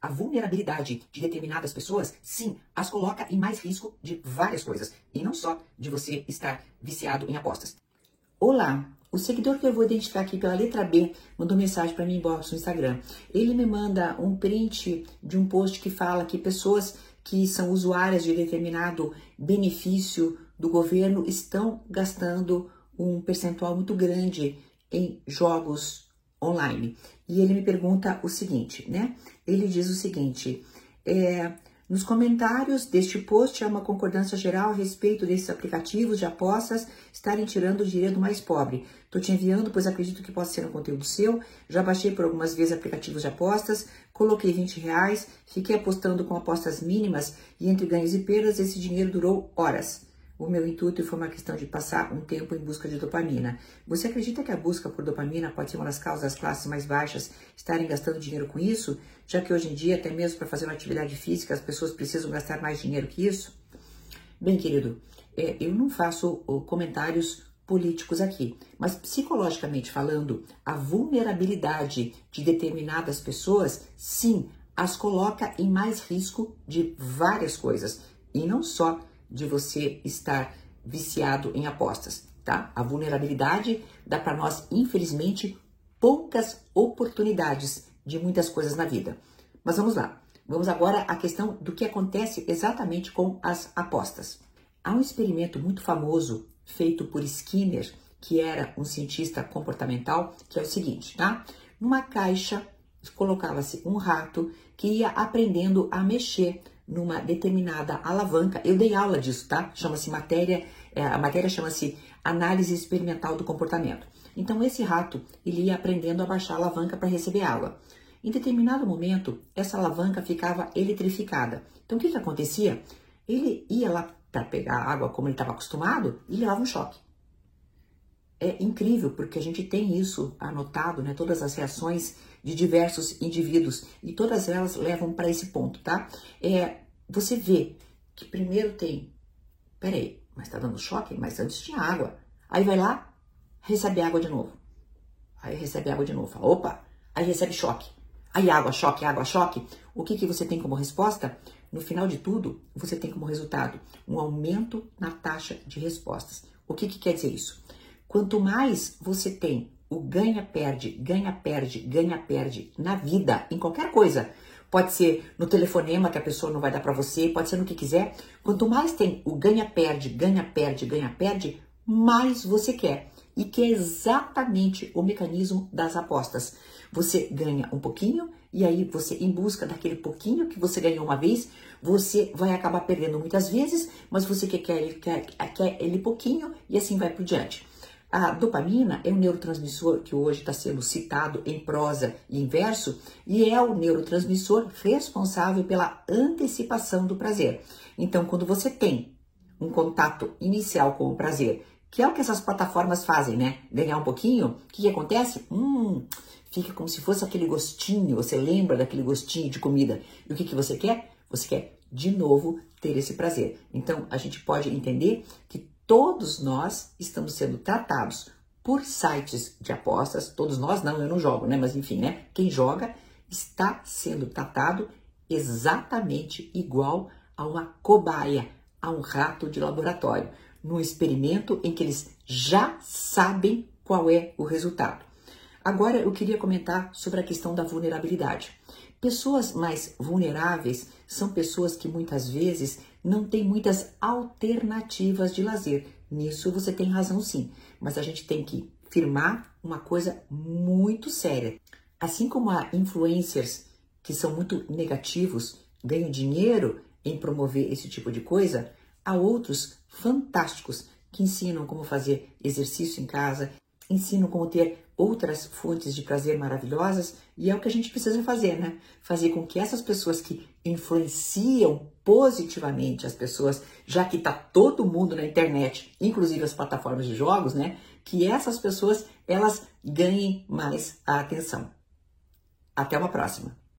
A vulnerabilidade de determinadas pessoas, sim, as coloca em mais risco de várias coisas. E não só de você estar viciado em apostas. Olá, o seguidor que eu vou identificar aqui pela letra B mandou mensagem para mim inbox no Instagram. Ele me manda um print de um post que fala que pessoas que são usuárias de determinado benefício do governo estão gastando um percentual muito grande em jogos online. E ele me pergunta o seguinte, né? Ele diz o seguinte: é, nos comentários deste post há uma concordância geral a respeito desses aplicativos de apostas estarem tirando o dinheiro do mais pobre. Estou te enviando, pois acredito que possa ser um conteúdo seu. Já baixei por algumas vezes aplicativos de apostas, coloquei 20 reais, fiquei apostando com apostas mínimas e entre ganhos e perdas esse dinheiro durou horas. O meu intuito foi uma questão de passar um tempo em busca de dopamina. Você acredita que a busca por dopamina pode ser uma das causas das classes mais baixas estarem gastando dinheiro com isso? Já que hoje em dia, até mesmo para fazer uma atividade física, as pessoas precisam gastar mais dinheiro que isso? Bem, querido, é, eu não faço comentários políticos aqui, mas psicologicamente falando, a vulnerabilidade de determinadas pessoas, sim, as coloca em mais risco de várias coisas, e não só de você estar viciado em apostas, tá? A vulnerabilidade dá para nós, infelizmente, poucas oportunidades de muitas coisas na vida. Mas vamos lá. Vamos agora à questão do que acontece exatamente com as apostas. Há um experimento muito famoso feito por Skinner, que era um cientista comportamental, que é o seguinte, tá? Numa caixa colocava-se um rato que ia aprendendo a mexer numa determinada alavanca. Eu dei aula disso, tá? Chama-se matéria, é, a matéria chama-se análise experimental do comportamento. Então esse rato, ele ia aprendendo a baixar a alavanca para receber água. Em determinado momento, essa alavanca ficava eletrificada. Então o que que acontecia? Ele ia lá para pegar água como ele estava acostumado e levava um choque. É incrível porque a gente tem isso anotado, né? Todas as reações de diversos indivíduos e todas elas levam para esse ponto, tá? É, você vê que primeiro tem, peraí, mas tá dando choque? Mas antes tinha água. Aí vai lá, recebe água de novo. Aí recebe água de novo. Fala, opa! Aí recebe choque. Aí água, choque, água, choque. O que, que você tem como resposta? No final de tudo, você tem como resultado um aumento na taxa de respostas. O que, que quer dizer isso? Quanto mais você tem o ganha-perde, ganha-perde, ganha-perde na vida, em qualquer coisa. Pode ser no telefonema que a pessoa não vai dar para você, pode ser no que quiser. Quanto mais tem o ganha-perde, ganha-perde, ganha-perde, mais você quer. E que é exatamente o mecanismo das apostas. Você ganha um pouquinho e aí você, em busca daquele pouquinho que você ganhou uma vez, você vai acabar perdendo muitas vezes, mas você quer, quer, quer, quer ele pouquinho e assim vai por diante. A dopamina é um neurotransmissor que hoje está sendo citado em prosa e em verso e é o neurotransmissor responsável pela antecipação do prazer. Então, quando você tem um contato inicial com o prazer, que é o que essas plataformas fazem, né? Ganhar um pouquinho, o que, que acontece? Hum, fica como se fosse aquele gostinho, você lembra daquele gostinho de comida. E o que, que você quer? Você quer de novo ter esse prazer. Então, a gente pode entender que todos nós estamos sendo tratados por sites de apostas, todos nós não, eu não jogo, né? Mas enfim, né? Quem joga está sendo tratado exatamente igual a uma cobaia, a um rato de laboratório, num experimento em que eles já sabem qual é o resultado. Agora eu queria comentar sobre a questão da vulnerabilidade. Pessoas mais vulneráveis são pessoas que muitas vezes não têm muitas alternativas de lazer. Nisso você tem razão sim, mas a gente tem que firmar uma coisa muito séria. Assim como há influencers que são muito negativos, ganham dinheiro em promover esse tipo de coisa, há outros fantásticos que ensinam como fazer exercício em casa, ensinam como ter outras fontes de prazer maravilhosas e é o que a gente precisa fazer, né? Fazer com que essas pessoas que influenciam positivamente as pessoas, já que está todo mundo na internet, inclusive as plataformas de jogos, né? Que essas pessoas elas ganhem mais a atenção. Até uma próxima.